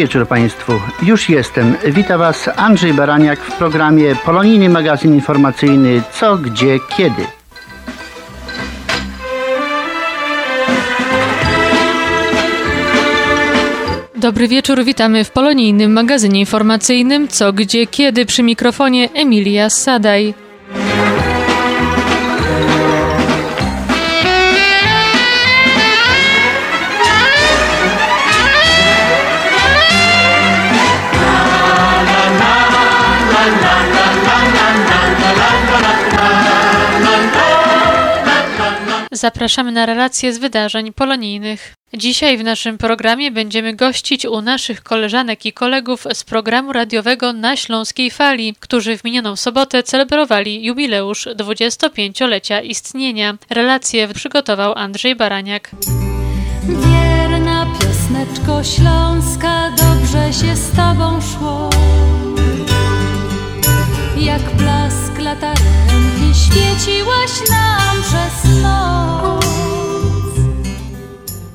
Wieczór Państwu. Już jestem. Witam Was Andrzej Baraniak w programie Polonijny Magazyn Informacyjny Co, Gdzie, Kiedy. Dobry wieczór, witamy w polonijnym magazynie informacyjnym Co, Gdzie, Kiedy przy mikrofonie Emilia Sadaj. Zapraszamy na relacje z wydarzeń polonijnych. Dzisiaj w naszym programie będziemy gościć u naszych koleżanek i kolegów z programu radiowego na Śląskiej Fali, którzy w minioną sobotę celebrowali jubileusz 25-lecia istnienia. Relacje przygotował Andrzej Baraniak. Wierna piosneczko śląska, dobrze się z tobą szło. Jak blask latarenki świeciłaś nam przez noc.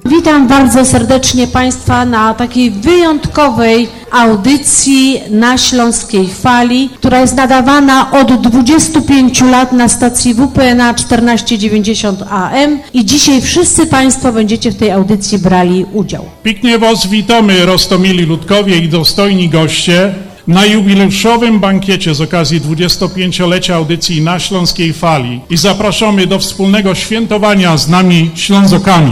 Witam bardzo serdecznie Państwa na takiej wyjątkowej audycji na Śląskiej Fali, która jest nadawana od 25 lat na stacji WPNA 1490 AM i dzisiaj wszyscy Państwo będziecie w tej audycji brali udział. Pięknie Was witamy, Rostomili Ludkowie i dostojni goście, na jubileuszowym bankiecie z okazji 25-lecia audycji na Śląskiej Fali i zapraszamy do wspólnego świętowania z nami Ślązokami.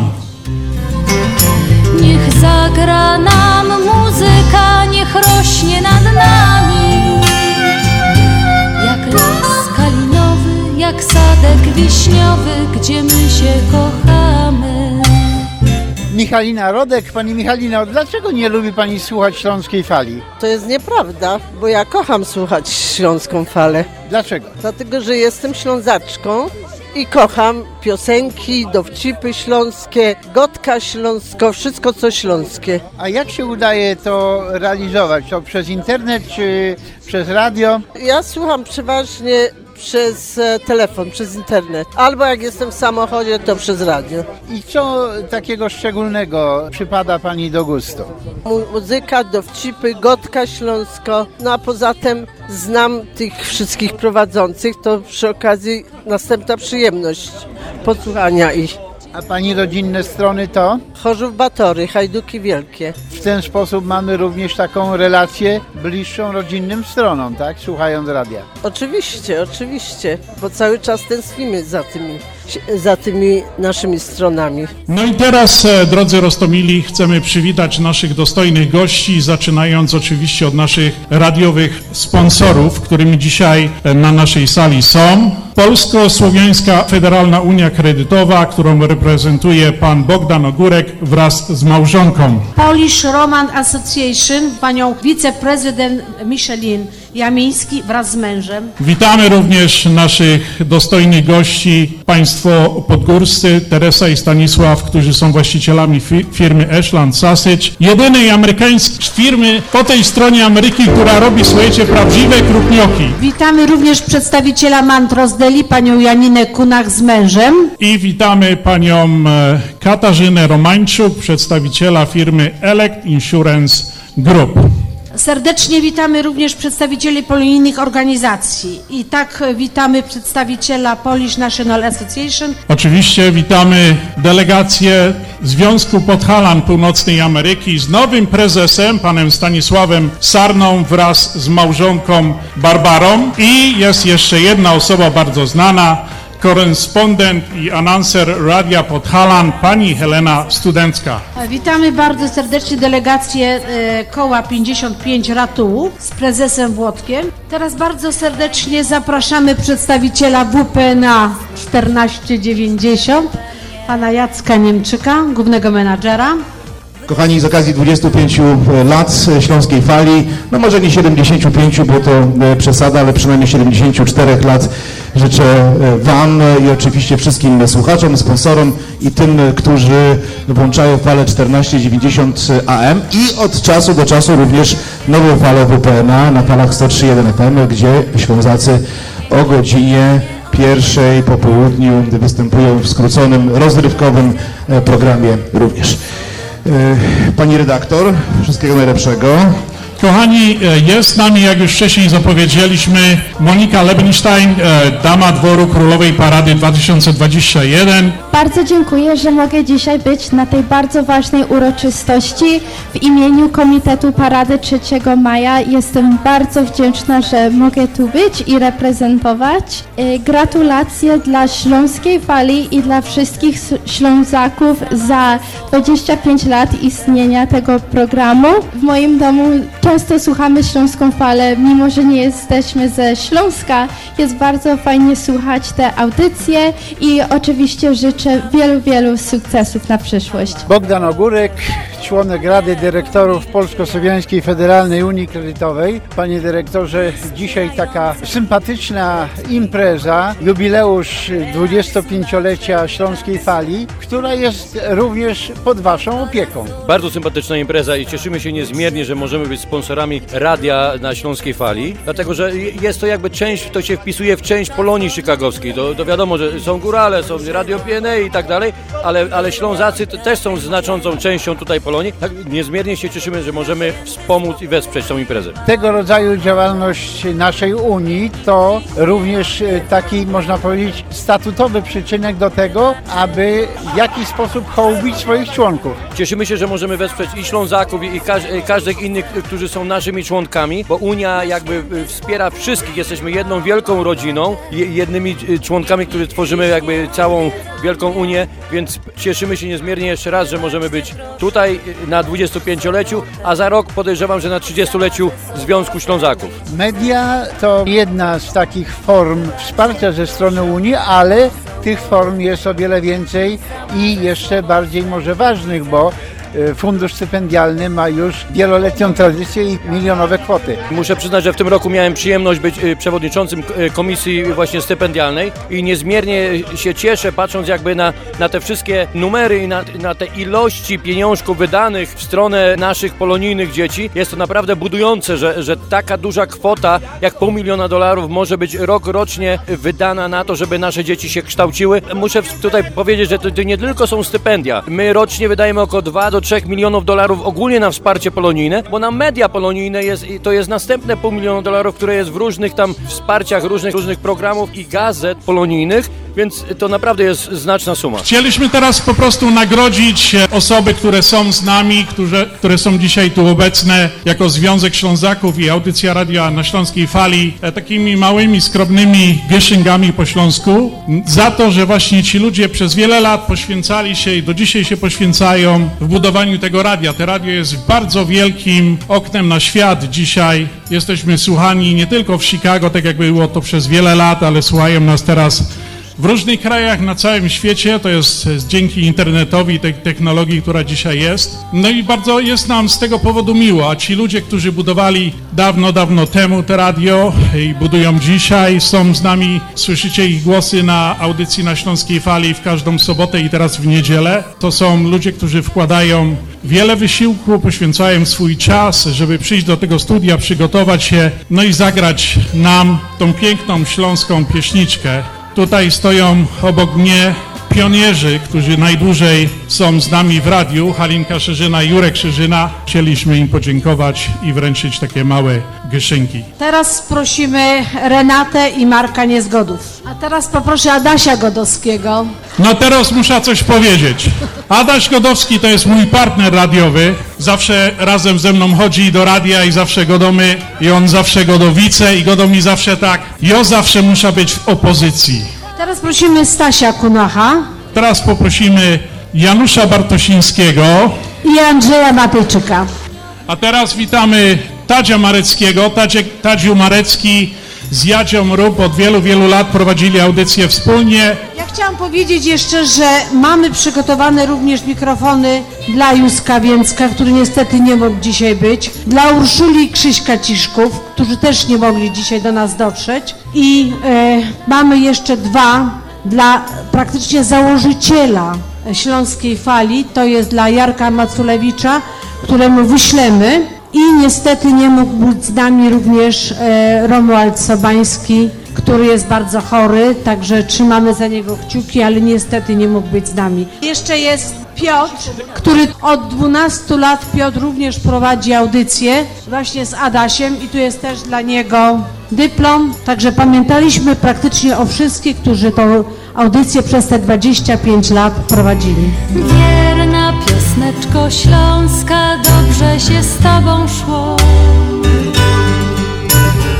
Niech zagra nam muzyka, niech rośnie nad nami. Jak las kalinowy, jak sadek wiśniowy, gdzie my się kochamy. Michalina Rodek. Pani Michalino, dlaczego nie lubi Pani słuchać Śląskiej Fali? To jest nieprawda, bo ja kocham słuchać śląską falę. Dlaczego? Dlatego, że jestem ślązaczką i kocham piosenki, dowcipy śląskie, gotka śląsko, wszystko co śląskie. A jak się udaje to realizować? To przez internet czy przez radio? Ja słucham przeważnie przez e, telefon, przez internet. Albo jak jestem w samochodzie, to przez radio. I co takiego szczególnego przypada Pani do gustu? Mu- Muzyka, dowcipy, gotka śląsko. No a poza tym znam tych wszystkich prowadzących, to przy okazji następna przyjemność posłuchania ich. A Pani rodzinne strony to? Chorzów Batory, Hajduki Wielkie. W ten sposób mamy również taką relację bliższą rodzinnym stronom, tak? Słuchając radia. Oczywiście, oczywiście, bo cały czas tęsknimy za tymi, za tymi naszymi stronami. No i teraz, e, drodzy Rostomili, chcemy przywitać naszych dostojnych gości, zaczynając oczywiście od naszych radiowych sponsorów, którymi dzisiaj e, na naszej sali są. Polsko-Słowiańska Federalna Unia Kredytowa, którą reprezentuje pan Bogdan Ogórek wraz z małżonką. Polish Roman Association, panią wiceprezydent Michelin Jamiński wraz z mężem. Witamy również naszych dostojnych gości, państwo podgórscy, Teresa i Stanisław, którzy są właścicielami fi- firmy Ashland Sausage, jedynej amerykańskiej firmy po tej stronie Ameryki, która robi, słuchajcie, prawdziwe krupnioki. Witamy również przedstawiciela Mantros Deli, panią Janinę Kunach z mężem. I witamy panią e, Katarzynę Romańczuk, przedstawiciela firmy Elect Insurance Group. Serdecznie witamy również przedstawicieli polonijnych organizacji. I tak witamy przedstawiciela Polish National Association, Oczywiście witamy delegację Związku Podhalan Północnej Ameryki z nowym prezesem, panem Stanisławem Sarną wraz z małżonką Barbarą. I jest jeszcze jedna osoba bardzo znana, korespondent i announcer Radia Podhalan, pani Helena Studencka. Witamy bardzo serdecznie delegację e, koła 55 Ratułu z prezesem Włodkiem. Teraz bardzo serdecznie zapraszamy przedstawiciela WPNA 1490, pana Jacka Niemczyka, głównego menadżera. Kochani, z okazji 25 lat Śląskiej Fali, no może nie 75, bo to e, przesada, ale przynajmniej 74 lat życzę e, Wam i oczywiście wszystkim słuchaczom, sponsorom i tym, e, którzy włączają falę 1490 AM i od czasu do czasu również nową falę WPNA na falach 103.1 FM, gdzie Ślązacy o godzinie pierwszej po południu występują w skróconym, rozrywkowym e, programie również. E, Pani redaktor, wszystkiego najlepszego. Kochani, e, jest z nami, jak już wcześniej zapowiedzieliśmy, Monika Lebenstein, e, Dama Dworu Królowej Parady 2021. Bardzo dziękuję, że mogę dzisiaj być na tej bardzo ważnej uroczystości w imieniu Komitetu Parady 3 Maja. Jestem bardzo wdzięczna, że mogę tu być i reprezentować. Y, Gratulacje dla Śląskiej Fali i dla wszystkich Ślązaków za 25 lat istnienia tego programu. W moim domu często słuchamy Śląską Falę, mimo że nie jesteśmy ze Śląska. Jest bardzo fajnie słuchać te audycje i oczywiście życzę wielu, wielu sukcesów na przyszłość. Bogdan Ogórek, członek Rady Dyrektorów Polsko-Słowiańskiej Federalnej Unii Kredytowej. Panie dyrektorze, dzisiaj taka sympatyczna impreza, jubileusz 25-lecia Śląskiej Fali, która jest również pod Waszą opieką. Bardzo sympatyczna impreza i cieszymy się niezmiernie, że możemy być sponsorami radia na Śląskiej Fali, dlatego że jest to jakby część, to się wpisuje w część Polonii Chicagowskiej. To, to wiadomo, że są górale, są radio PNA i tak dalej, ale, ale Ślązacy też są znaczącą częścią tutaj Polonii. Tak niezmiernie się cieszymy, że możemy wspomóc i wesprzeć tą imprezę. Tego rodzaju działalność naszej Unii to również e, taki, można powiedzieć, statutowy przyczynek do tego, aby w jakiś sposób hołbić swoich członków. Cieszymy się, że możemy wesprzeć i Ślązaków, i każ, i każdych innych, którzy są naszymi członkami, bo Unia jakby y, wspiera wszystkich. Jesteśmy jedną wielką rodziną, je- jednymi y, członkami, którzy tworzymy jakby całą wielką Unię, więc cieszymy się niezmiernie jeszcze raz, że możemy być tutaj y, na 25-leciu, a za rok podejrzewam, że na 30-leciu Związku Ślązaków. Media to jedna z takich form wsparcia ze strony Unii, ale tych form jest o wiele więcej i jeszcze bardziej może ważnych, bo Fundusz Stypendialny ma już wieloletnią tradycję i milionowe kwoty. Muszę przyznać, że w tym roku miałem przyjemność być y, przewodniczącym y, komisji właśnie stypendialnej i niezmiernie się cieszę, patrząc jakby na, na te wszystkie numery i na, na te ilości pieniążków wydanych w stronę naszych polonijnych dzieci. Jest to naprawdę budujące, że, że taka duża kwota jak pół miliona dolarów może być rok rocznie wydana na to, żeby nasze dzieci się kształciły. Muszę tutaj powiedzieć, że to nie tylko są stypendia. My rocznie wydajemy około 2 do 3 milionów dolarów ogólnie na wsparcie polonijne, bo na media polonijne jest, to jest następne pół miliona dolarów, które jest w różnych tam wsparciach różnych, różnych programów i gazet polonijnych, więc to naprawdę jest znaczna suma. Chcieliśmy teraz po prostu nagrodzić e, osoby, które są z nami, które, które są dzisiaj tu obecne jako Związek Ślązaków i Audycja Radia na Śląskiej Fali, e, takimi małymi, skromnymi gieszyngami po Śląsku, za to, że właśnie ci ludzie przez wiele lat poświęcali się i do dzisiaj się poświęcają w budowaniu tego radia. Te radio jest bardzo wielkim oknem na świat dzisiaj. Jesteśmy słuchani nie tylko w Chicago, tak jak było to przez wiele lat, ale słuchają nas teraz w różnych krajach na całym świecie, to jest dzięki internetowi, tej technologii, która dzisiaj jest. No i bardzo jest nam z tego powodu miło, a ci ludzie, którzy budowali dawno, dawno temu te radio i budują dzisiaj, są z nami, słyszycie ich głosy na audycji na Śląskiej Fali w każdą sobotę i teraz w niedzielę. To są ludzie, którzy wkładają wiele wysiłku, poświęcają swój czas, żeby przyjść do tego studia, przygotować się, no i zagrać nam tą piękną śląską pieśniczkę. Tutaj stoją obok mnie pionierzy, którzy najdłużej są z nami w radiu, Halinka Szerzyna i Jurek Szerzyna. Chcieliśmy im podziękować i wręczyć takie małe gyszynki. Teraz prosimy Renatę i Marka Niezgodów. A teraz poproszę Adasia Godowskiego. No teraz muszę coś powiedzieć. Adaś Godowski to jest mój partner radiowy. Zawsze razem ze mną chodzi do radia i zawsze go domy i on zawsze godowice i godo mi zawsze tak. Ja zawsze muszę być w opozycji. Teraz prosimy Stasia Kunacha Teraz poprosimy Janusza Bartosińskiego, i Andrzeja Matejczyka. a teraz witamy Tadzia Mareckiego. Tadzie, Tadziu Marecki z Jadzią Rób od wielu, wielu lat prowadzili audycję wspólnie. Chciałam powiedzieć jeszcze, że mamy przygotowane również mikrofony dla Józka Więcka, który niestety nie mógł dzisiaj być, dla Urszuli i Krzyśka Ciszków, którzy też nie mogli dzisiaj do nas dotrzeć. I e, mamy jeszcze dwa dla praktycznie założyciela Śląskiej Fali, to jest dla Jarka Maculewicza, któremu wyślemy. I niestety nie mógł być z nami również e, Romuald Sobański, który jest bardzo chory, także trzymamy za niego kciuki, ale niestety nie mógł być z nami. Jeszcze jest Piotr, który od 12 lat Piotr również prowadzi audycję właśnie z Adasiem i tu jest też dla niego dyplom. Także pamiętaliśmy praktycznie o wszystkich, którzy tą audycję przez te 25 lat prowadzili. Wierna piosneczko śląska, dobrze się z tobą szło.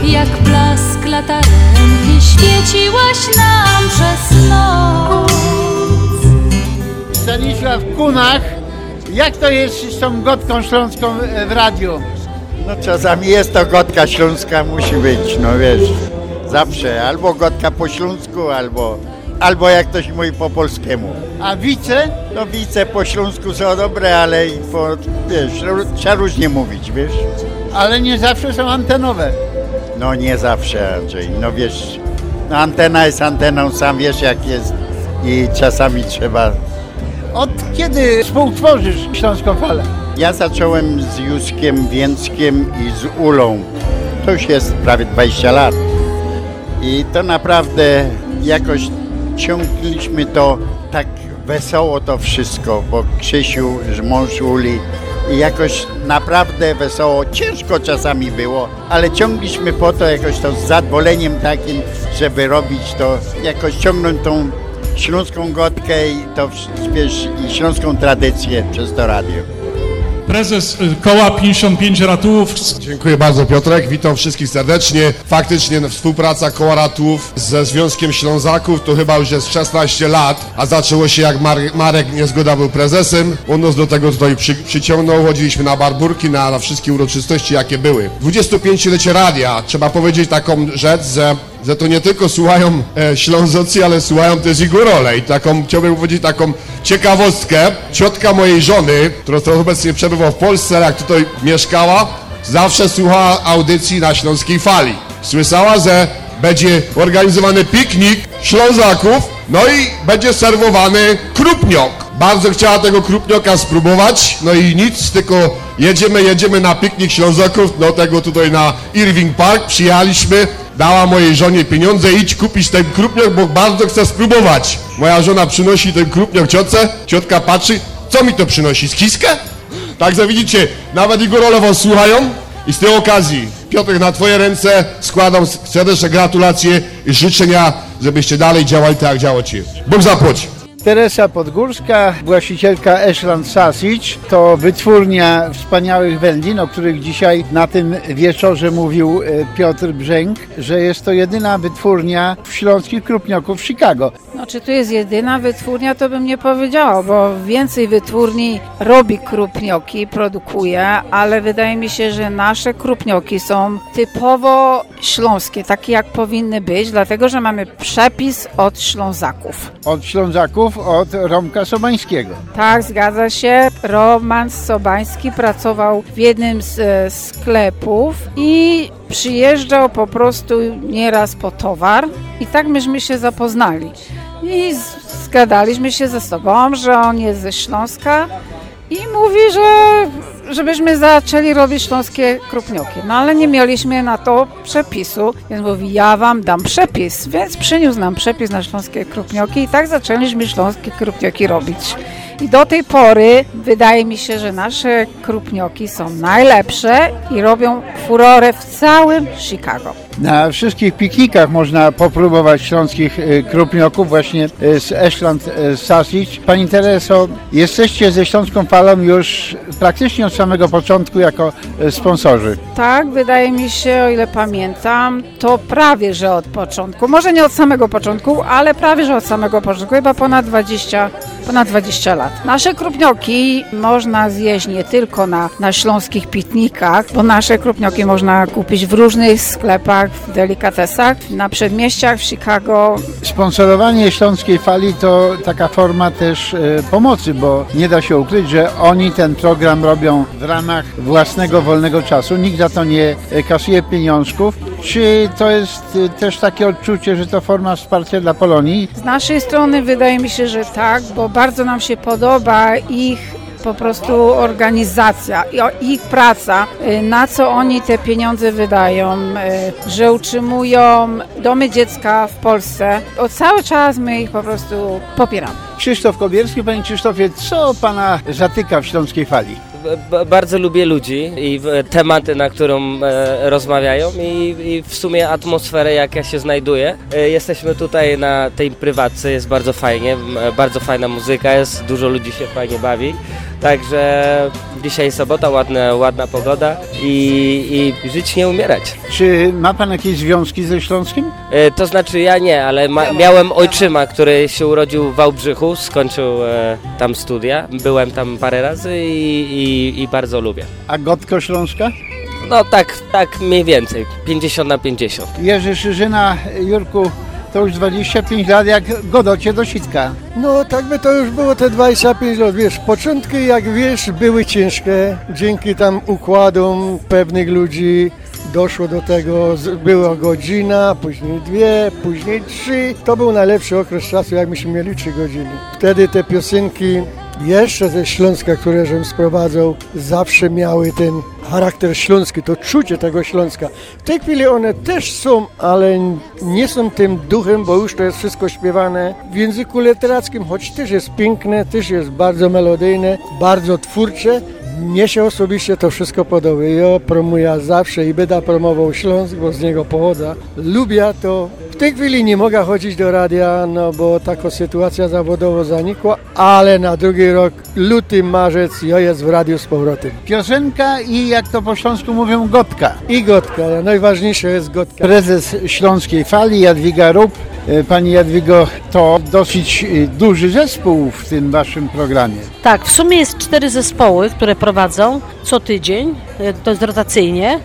Jak blask latarenki świeciłaś nam przez noc. Stanisław Kunach, jak to jest z tą gotką śląską w radiu? No czasami jest to gotka śląska, musi być, no wiesz, zawsze albo gotka po śląsku, albo, albo jak ktoś mówi po polskiemu. A wice? No wice po śląsku są dobre, ale i po, wiesz, trzeba różnie mówić, wiesz. Ale nie zawsze są antenowe. No nie zawsze, Andrzej, no wiesz, antena jest anteną, sam wiesz jak jest i czasami trzeba... Od kiedy współtworzysz Śląską Falę? Ja zacząłem z Józkiem Więckiem i z Ulą. To już jest prawie 20 lat. I to naprawdę jakoś ciągnęliśmy to tak wesoło to wszystko, bo Krzysiu, mąż Uli i jakoś naprawdę wesoło, ciężko czasami było, ale ciągliśmy po to jakoś to z zadowoleniem takim, żeby robić to, jakoś ciągnąć tą śląską gotkę i to wiesz, i śląską tradycję przez to radio. Prezes y, koła 55 Ratów. Dziękuję bardzo Piotrek, witam wszystkich serdecznie. Faktycznie współpraca koła Ratów ze Związkiem Ślązaków to chyba już jest 16 lat, a zaczęło się jak Mar Marek Niezgoda był prezesem. On nas do tego tutaj przy przyciągnął, chodziliśmy na barburki, na, na wszystkie uroczystości jakie były. 25-lecie radia, trzeba powiedzieć taką rzecz, że że to nie tylko słuchają e, Ślązocy, ale słuchają też i górole. I taką, chciałbym powiedzieć taką ciekawostkę. Ciotka mojej żony, która obecnie przebywa w Polsce, jak tutaj mieszkała, zawsze słuchała audycji na Śląskiej Fali. Słyszała, że będzie organizowany piknik Ślązaków, no i będzie serwowany krupniok. Bardzo chciała tego krupnioka spróbować, no i nic, tylko jedziemy, jedziemy na piknik Ślązaków, no tego tutaj na Irving Park, przyjechaliśmy, dała mojej żonie pieniądze, idź kupić ten krupniok, bo bardzo chcę spróbować. Moja żona przynosi ten krupniok ciotce, ciotka patrzy, co mi to przynosi, skiskę? Także widzicie, nawet i górole słuchają i z tej okazji, Piotrek, na twoje ręce składam serdeczne gratulacje i życzenia, żebyście dalej działali tak, jak działacie. Bóg zapłać. Teresa Podgórska, właścicielka Eszland Sausage, to wytwórnia wspaniałych wędlin, o których dzisiaj na tym wieczorze mówił e, Piotr Brzęk, że jest to jedyna wytwórnia śląskich krupnioków w Chicago. No czy tu jest jedyna wytwórnia, to bym nie powiedziała, bo więcej wytwórni robi krupnioki, produkuje, ale wydaje mi się, że nasze krupnioki są typowo śląskie, takie jak powinny być, dlatego że mamy przepis od Ślązaków. Od Ślązaków, od Romka Sobańskiego. Tak, zgadza się. Roman Sobański pracował w jednym z e, sklepów i przyjeżdżał po prostu nieraz po towar i tak myśmy się zapoznali. I zgadaliśmy się ze sobą, że on jest ze Śląska i mówi, że żebyśmy zaczęli robić śląskie krupnioki. No ale nie mieliśmy na to przepisu, więc mówi, ja wam dam przepis. Więc przyniósł nam przepis na śląskie krupnioki i tak zaczęliśmy śląskie krupnioki robić. I do tej pory wydaje mi się, że nasze krupnioki są najlepsze i robią furorę w całym Chicago. Na wszystkich piknikach można popróbować śląskich y, krupnioków właśnie y, z Ashland y, Sausage. Pani Tereso, jesteście ze Śląską Falą już praktycznie od samego początku jako sponsorzy. Tak, wydaje mi się, o ile pamiętam, to prawie, że od początku. Może nie od samego początku, ale prawie, że od samego początku. Chyba ponad 20, ponad 20 lat. Nasze krupnioki można zjeść nie tylko na, na śląskich piknikach, bo nasze krupnioki można kupić w różnych sklepach, w delikatesach, na przedmieściach w Chicago. Sponsorowanie Śląskiej Fali to taka forma też e, pomocy, bo nie da się ukryć, że oni ten program robią w ramach własnego wolnego czasu. Nikt za to nie e, kasuje pieniążków. Czy to jest e, też takie odczucie, że to forma wsparcia dla Polonii? Z naszej strony wydaje mi się, że tak, bo bardzo nam się podoba ich po prostu organizacja, ich praca, y, na co oni te pieniądze wydają, y, że utrzymują domy dziecka w Polsce. O cały czas my ich po prostu popieramy. Krzysztof Kobierski. Panie Krzysztofie, co Pana zatyka w Śląskiej Fali? Bardzo lubię ludzi i tematy, na którą e, rozmawiają i, w sumie atmosferę, jak ja się znajduję. E, jesteśmy tutaj na tej prywatce, jest bardzo fajnie, e, bardzo fajna muzyka jest, dużo ludzi się fajnie bawi. Także dzisiaj sobota, ładna, ładna pogoda i, i żyć nie umierać. Czy ma Pan jakieś związki ze Śląskiem? E, to znaczy ja nie, ale ma, miałem ojczyma, który się urodził w Wałbrzychu, skończył e, tam studia. Byłem tam parę razy i, i, i bardzo lubię. A Gotko Śląska? No tak, tak mniej więcej, 50 na 50. Jerzy Szyżyna, Jurku, to już 25 lat jak godocie do sitka. No tak by to już było te 25 lat, wiesz, początki jak wiesz były ciężkie, dzięki tam układom pewnych ludzi doszło do tego, była godzina, później dwie, później trzy, to był najlepszy okres czasu, jak myśmy mieli trzy godziny. Wtedy te piosenki jeszcze ze Śląska, które żem sprowadzał, zawsze miały ten charakter śląski, to czucie tego Śląska. W tej chwili one też są, ale nie są tym duchem, bo już to jest wszystko śpiewane w języku literackim, choć też jest piękne, też jest bardzo melodyjne, bardzo twórcze. Mnie się osobiście to wszystko podoba. Ja promuję zawsze i będę promował Śląsk, bo z niego pochodzę. Lubię to. W tej chwili nie mogę chodzić do radia, no bo taka sytuacja zawodowa zanikła, ale na drugi rok, luty, marzec, ja jest w radiu z powrotem. Piosenka i jak to po śląsku mówią, gotka. I gotka, najważniejsze jest gotka. Prezes Śląskiej Fali, Jadwiga Rup. E, Pani Jadwigo, to dosyć e, duży zespół w tym Waszym programie. Tak, w sumie jest cztery zespoły, które prowadzą co tydzień, e, to jest rotacyjnie,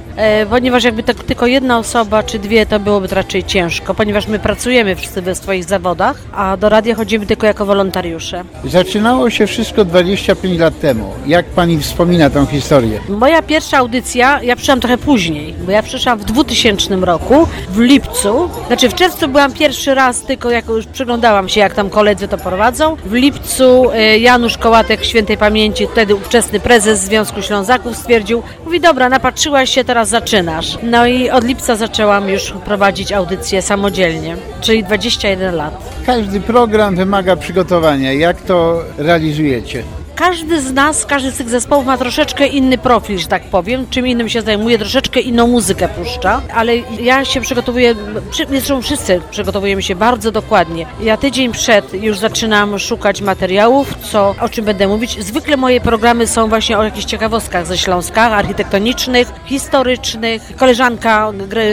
ponieważ jakby tak tylko jedna osoba czy dwie, to byłoby raczej ciężko, ponieważ my pracujemy wszyscy we swoich zawodach, a do radia chodzimy tylko jako wolontariusze. Zaczynało się wszystko 25 lat temu. Jak Pani wspomina tą historię? Moja pierwsza audycja, ja przyszłam trochę później, bo ja przyszłam w 2000 roku, w lipcu. Znaczy w czerwcu byłam pierwszy raz, tylko jak już przyglądałam się, jak tam koledzy to prowadzą. W lipcu e, Janusz Kołatek świętej pamięci, wtedy ówczesny prezes Związku Ślązaków stwierdził, mówi dobra, napatrzyłaś się, teraz zaczynasz. No i od lipca zaczęłam już prowadzić audycję samodzielnie, czyli 21 lat. Każdy program wymaga przygotowania. Jak to realizujecie? Każdy z nas, każdy z tych zespołów ma troszeczkę inny profil, że tak powiem, czym innym się zajmuje, troszeczkę inną muzykę puszcza, ale ja się przygotowuję, przy- zresztą wszyscy przygotowujemy się bardzo dokładnie. Ja tydzień przed już zaczynam szukać materiałów, co, o czym będę mówić. Zwykle moje programy są właśnie o jakichś ciekawostkach ze Śląska, architektonicznych, historycznych. Koleżanka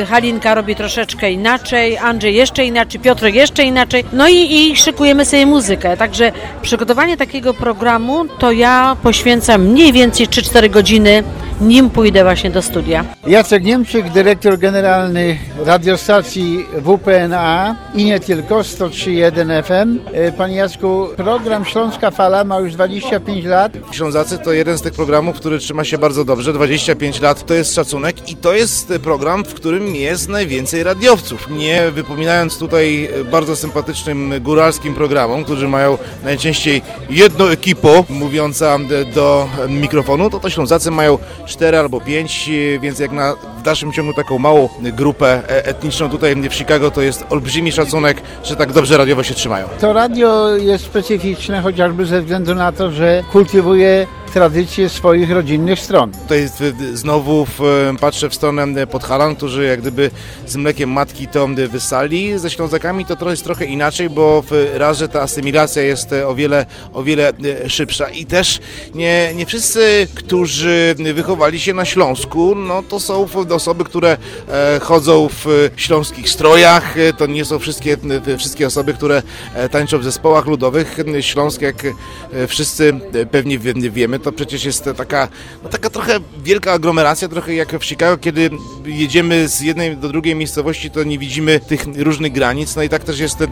Halinka robi troszeczkę inaczej, Andrzej jeszcze inaczej, Piotrek jeszcze inaczej. No i, i szykujemy sobie muzykę, także przygotowanie takiego programu to ja poświęcam mniej więcej 3-4 godziny, nim pójdę właśnie do studia. Jacek Niemczyk, dyrektor generalny radiostacji WPNA i nie tylko, 103.1 FM. E, Panie Jacku, program Śląska Fala ma już 25 lat. Ślązacy to jeden z tych programów, który trzyma się bardzo dobrze. 25 lat to jest szacunek i to jest program, w którym jest najwięcej radiowców. Nie wypominając tutaj bardzo sympatycznym góralskim programom, którzy mają najczęściej jedno ekipo mówiąca do mikrofonu, to to Ślązacy mają 4 albo 5, więc jak na dalszym ciągu taką małą grupę e, etniczną tutaj w Chicago, to jest olbrzymi szacunek, że tak dobrze radiowo się trzymają. To radio jest specyficzne chociażby ze względu na to, że kultywuje tradycje swoich rodzinnych stron. Tutaj znowu w, patrzę w stronę Podhalan, którzy jak gdyby z mlekiem matki to wysali. Ze Ślązakami to trochę jest trochę inaczej, bo w raz, że ta asymilacja jest o wiele, o wiele e, szybsza i też nie, nie wszyscy, którzy wychowali się na Śląsku, no to są osoby, które e, chodzą w śląskich strojach, E, to nie są wszystkie, e, wszystkie osoby, które e, tańczą w zespołach ludowych. Śląsk, jak e, wszyscy e, pewnie wie- wiemy, to przecież jest taka, no taka trochę wielka aglomeracja, trochę jak w Chicago, kiedy jedziemy z jednej do drugiej miejscowości, to nie widzimy tych różnych granic. No i tak też jest e,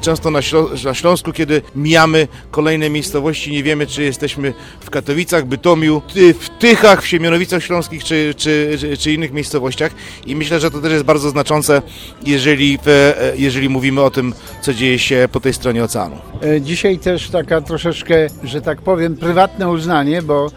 często na, Ślą- na Śląsku, kiedy mijamy kolejne miejscowości, nie wiemy, czy jesteśmy w Katowicach, Bytomiu, w Tychach, w Siemianowicach Śląskich, czy, czy, czy innych miejscowościach. I myślę, że to też jest bardzo znaczące, jeżeli, e, jeżeli mówimy o tym, co dzieje się po tej stronie oceanu. E, Dzisiaj też taka troszeczkę, że tak powiem, prywatne uznanie, bo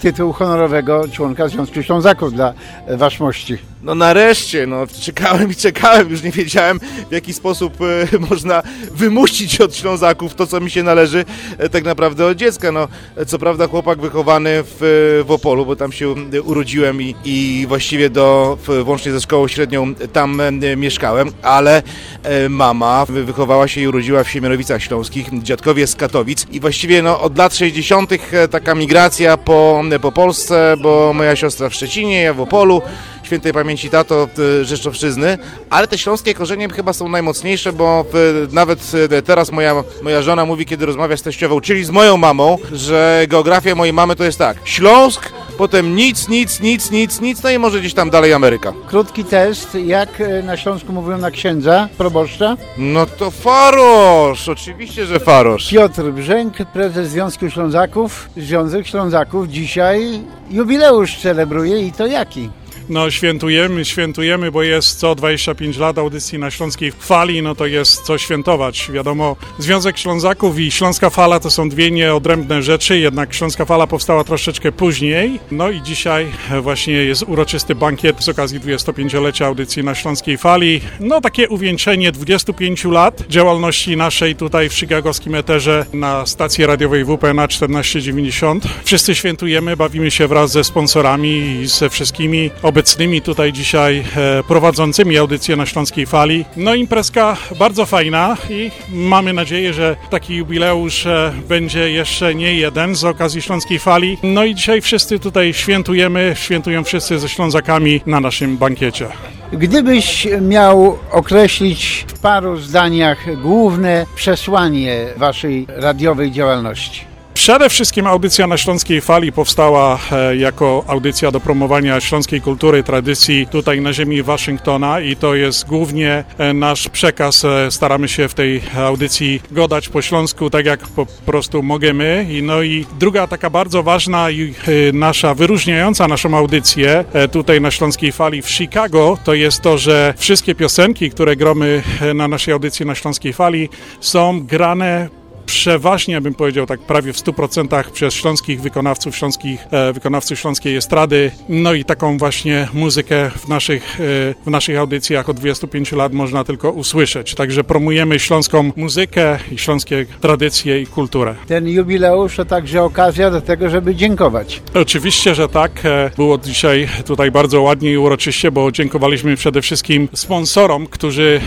tytuł honorowego członka Związku Ślązaków dla e, Waszmości. No nareszcie, no czekałem i czekałem, już nie wiedziałem w jaki sposób e, można wymusić od Ślązaków to, co mi się należy e, tak naprawdę od dziecka. No, e, co prawda chłopak wychowany w, e, w Opolu, bo tam się e, urodziłem i, i właściwie do, włącznie ze szkołą średnią tam e, mieszkałem, ale e, mama wy- wychowała się i urodziła w Siemianowicach Śląskich, dziadkowie z Katowic i właściwie no, od lat 60. e, taka migracja po, po Polsce, bo moja siostra w Szczecinie, ja w Opolu, świętej pamięci tato e, Rzeszczowszczyzny, ale te śląskie korzenie chyba są najmocniejsze, bo e, nawet e, teraz moja, moja żona mówi, kiedy rozmawia z teściową, czyli z moją mamą, że geografia mojej mamy to jest tak, Śląsk, potem nic, nic, nic, nic, nic, no i może gdzieś tam dalej Ameryka. Krótki test, jak e, na Śląsku mówią na księdza, proboszcza? No to Farosz, oczywiście, że Farosz. Piotr Brzęk, prezes Związku Ślązaków, Związek Ślązaków dzisiaj jubileusz celebruje i to jaki? No świętujemy, świętujemy, bo jest co 25 lat audycji na Śląskiej Fali, no to jest co świętować. Wiadomo, Związek Ślązaków i Śląska Fala to są dwie nieodrębne rzeczy, jednak Śląska Fala powstała troszeczkę później. No i dzisiaj właśnie jest uroczysty bankiet z okazji 25-lecia audycji na Śląskiej Fali. No takie uwieńczenie 25 lat działalności naszej tutaj w chicagowskim eterze na stacji radiowej WPNA 1490. Wszyscy świętujemy, bawimy się wraz ze sponsorami i ze wszystkimi obecnymi tutaj dzisiaj e, prowadzącymi audycję na Śląskiej Fali. No imprezka bardzo fajna i mamy nadzieję, że taki jubileusz e, będzie jeszcze nie jeden z okazji Śląskiej Fali. No i dzisiaj wszyscy tutaj świętujemy, świętują wszyscy ze Ślązakami na naszym bankiecie. Gdybyś miał określić w paru zdaniach główne przesłanie waszej radiowej działalności. Przede wszystkim audycja na Śląskiej Fali powstała e, jako audycja do promowania śląskiej kultury, tradycji tutaj na ziemi Waszyngtona i to jest głównie e, nasz przekaz. E, Staramy się w tej audycji godać po śląsku tak jak po prostu możemy. No i druga taka bardzo ważna i nasza, wyróżniająca naszą audycję tutaj na Śląskiej Fali w Chicago to jest to, że wszystkie piosenki, które gromy na naszej audycji na Śląskiej Fali są grane przeważnie, bym powiedział tak prawie w 100% przez śląskich wykonawców, śląskich, e, wykonawców śląskiej estrady. No i taką właśnie muzykę w naszych, e, w naszych audycjach od 25 lat można tylko usłyszeć. Także promujemy śląską muzykę i śląskie tradycje i kulturę. Ten jubileusz to także okazja do tego, żeby dziękować. Oczywiście, że tak. E, Było dzisiaj tutaj bardzo ładnie i uroczyście, bo dziękowaliśmy przede wszystkim sponsorom, którzy,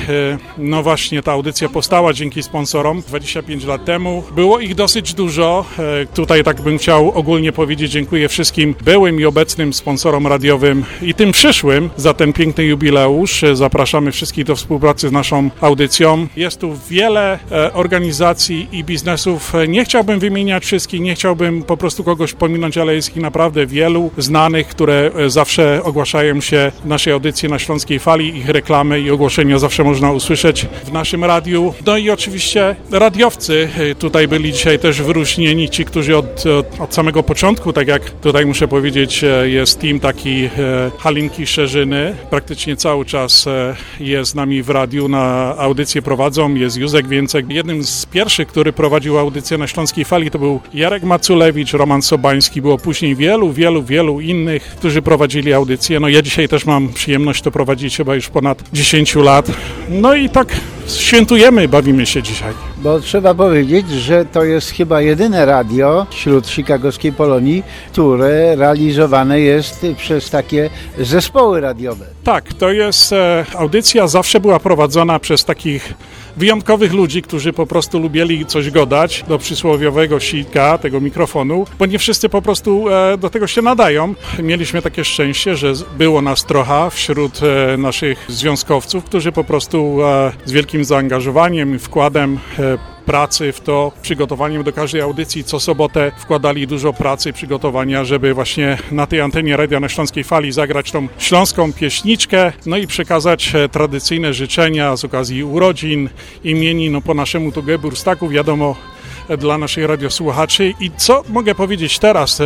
no właśnie, ta audycja powstała dzięki sponsorom 25 lat temu. Było ich dosyć dużo. E, Tutaj tak bym chciał ogólnie powiedzieć dziękuję wszystkim byłym i obecnym sponsorom radiowym i tym przyszłym za ten piękny jubileusz. E, Zapraszamy wszystkich do współpracy z naszą audycją. Jest tu wiele e, organizacji i biznesów. Nie chciałbym wymieniać wszystkich, nie chciałbym po prostu kogoś pominąć, ale jest ich naprawdę wielu znanych, które zawsze ogłaszają się w naszej audycji na Śląskiej Fali. Ich reklamy i ogłoszenia zawsze można usłyszeć w naszym radiu. No i oczywiście radiowcy tutaj byli dzisiaj też wyróżnieni, ci, którzy od, od, samego początku, tak jak tutaj muszę powiedzieć, e, jest team taki e, Halinki Szerzyny, praktycznie cały czas e, jest z nami w radiu, na audycję prowadzą, jest Józek Więcek. Jednym z pierwszych, który prowadził audycję na Śląskiej Fali to był Jarek Maculewicz, Roman Sobański, było później wielu, wielu, wielu innych, którzy prowadzili audycję. No ja dzisiaj też mam przyjemność to prowadzić chyba już ponad 10 lat. No i tak świętujemy, bawimy się dzisiaj. Bo trzeba powiedzieć, że to jest chyba jedyne radio wśród chicagowskiej Polonii, które realizowane jest przez takie zespoły radiowe. Tak, to jest e, audycja zawsze była prowadzona przez takich wyjątkowych ludzi, którzy po prostu lubili coś godać do przysłowiowego sika, tego mikrofonu, bo nie wszyscy po prostu e, do tego się nadają. Mieliśmy takie szczęście, że było nas trochę wśród e, naszych związkowców, którzy po prostu e, z wielkim zaangażowaniem i wkładem pracy w to, przygotowaniem do każdej audycji co sobotę wkładali dużo pracy przygotowania, żeby właśnie na tej antenie Radia na Śląskiej Fali zagrać tą śląską pieśniczkę, no i przekazać e, tradycyjne życzenia z okazji urodzin, imienin, no po naszemu to Geburstaku, wiadomo, e, dla naszych radiosłuchaczy. I co mogę powiedzieć teraz?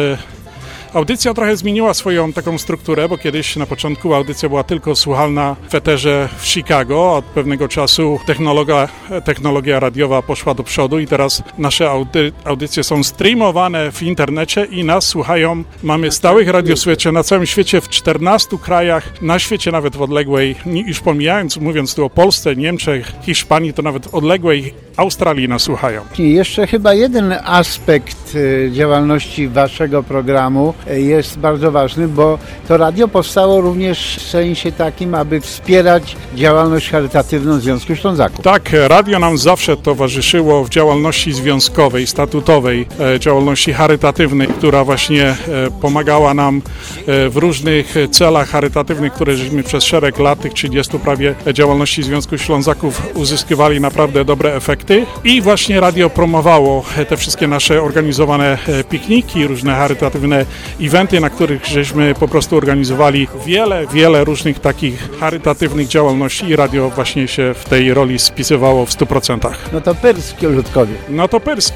Audycja trochę zmieniła swoją taką strukturę, bo kiedyś na początku audycja była tylko słuchalna w eterze w Chicago. Od pewnego czasu technologia, technologia radiowa poszła do przodu i teraz nasze audy, audycje są streamowane w internecie i nas słuchają. Mamy stałych radiosłuchaczy na całym świecie w 14 krajach, na świecie nawet w odległej, już pomijając, mówiąc tu o Polsce, Niemczech, Hiszpanii, to nawet odległej Australii nas słuchają. I jeszcze chyba jeden aspekt y, działalności waszego programu jest bardzo ważny, bo to radio powstało również w sensie takim, aby wspierać działalność charytatywną Związku Ślązaków. Tak, radio nam zawsze towarzyszyło w działalności związkowej, statutowej, e, działalności charytatywnej, która właśnie e, pomagała nam e, w różnych celach charytatywnych, które żeśmy przez szereg lat, tych 30 prawie działalności Związku Ślązaków uzyskiwali naprawdę dobre efekty i właśnie radio promowało te wszystkie nasze organizowane pikniki, różne charytatywne eventy, na których żeśmy po prostu organizowali wiele, wiele różnych takich charytatywnych działalności i radio właśnie się w tej roli spisywało w 100%. No to Pyrsk, Ludkowie. No to Pyrsk.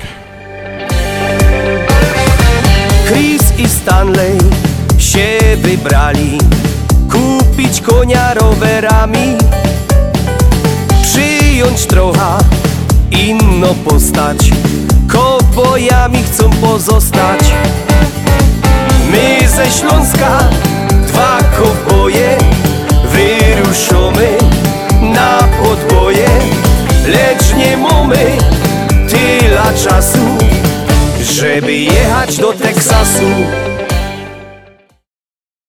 Chris i Stanley się wybrali kupić konia rowerami, przyjąć trochę inną postać, kowbojami chcą pozostać. My ze Śląska, dwa kowboje, wyruszamy na podboje, lecz nie mamy tyle czasu, żeby jechać do Teksasu.